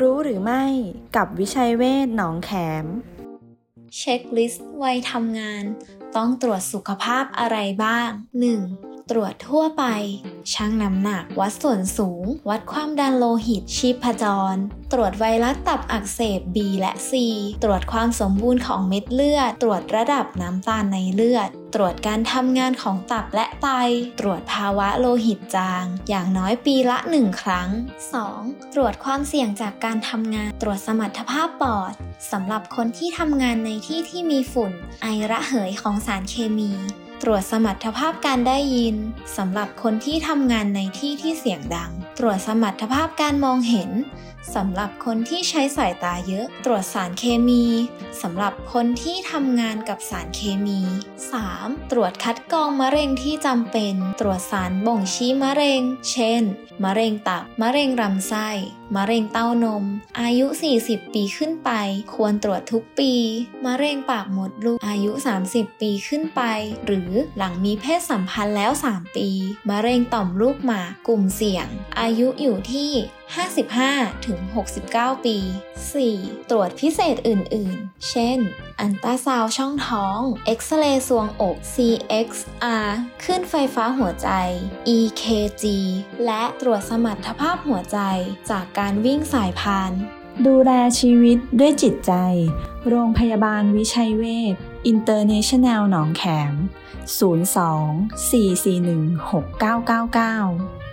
รู้หรือไม่กับวิชัยเวศหนองแขม เช็คลิสต์วัยทำงาน ต้องตรวจสุขภาพอะไรบ้าง 1. ตรวจทั่วไป ชั่งน้ำหนัก วัดส่วนสูง วัดความดันโลหิตชีพจร ตรวจไวรัสตับอักเสบ B และ C ตรวจความสมบูรณ์ของเม็ดเลือด ตรวจระดับน้ำตาลในเลือด ตรวจการทำงานของตับและไต ตรวจภาวะโลหิตจาง อย่างน้อยปีละ 1 ครั้ง 2. ตรวจความเสี่ยงจากการทำงาน ตรวจสมรรถภาพปอดสำหรับคนที่ทำงานในที่ที่มีฝุ่น ไอระเหยของสารเคมี ตรวจสมรรถภาพการได้ยินสำหรับคนที่ทำงานในที่ที่เสียงดัง ตรวจสมรรถภาพการมองเห็นสำหรับคนที่ใช้สายตาเยอะ ตรวจสารเคมีสำหรับคนที่ทำงานกับสารเคมี 3. ตรวจคัดกรองมะเร็งที่จำเป็น ตรวจสารบ่งชี้มะเร็ง เช่น มะเร็งตับ มะเร็งลำไส้ มะเร็งเต้านม อายุ 40 ปีขึ้นไป ควรตรวจทุกปี มะเร็งปากมดลูก อายุ 30 ปีขึ้นไป หรือหลังมีเพศสัมพันธ์แล้ว 3 ปี มะเร็งต่อมลูกหมาก กลุ่มเสี่ยง อาายุอยู่ที่ 55ถึง69 ปี 4. ตรวจพิเศษอื่นๆ เช่น อันตราซาวช่องท้อง เอ็กซเรย์ซวงอก CXR ขึ้นไฟฟ้าหัวใจ EKG และตรวจสมรรถภาพหัวใจจากการวิ่งสายพาน ดูแลชีวิตด้วยจิตใจ โรงพยาบาลวิชัยเวชอินเตอร์เนชั่นแนลหนองแขม 02 441 6999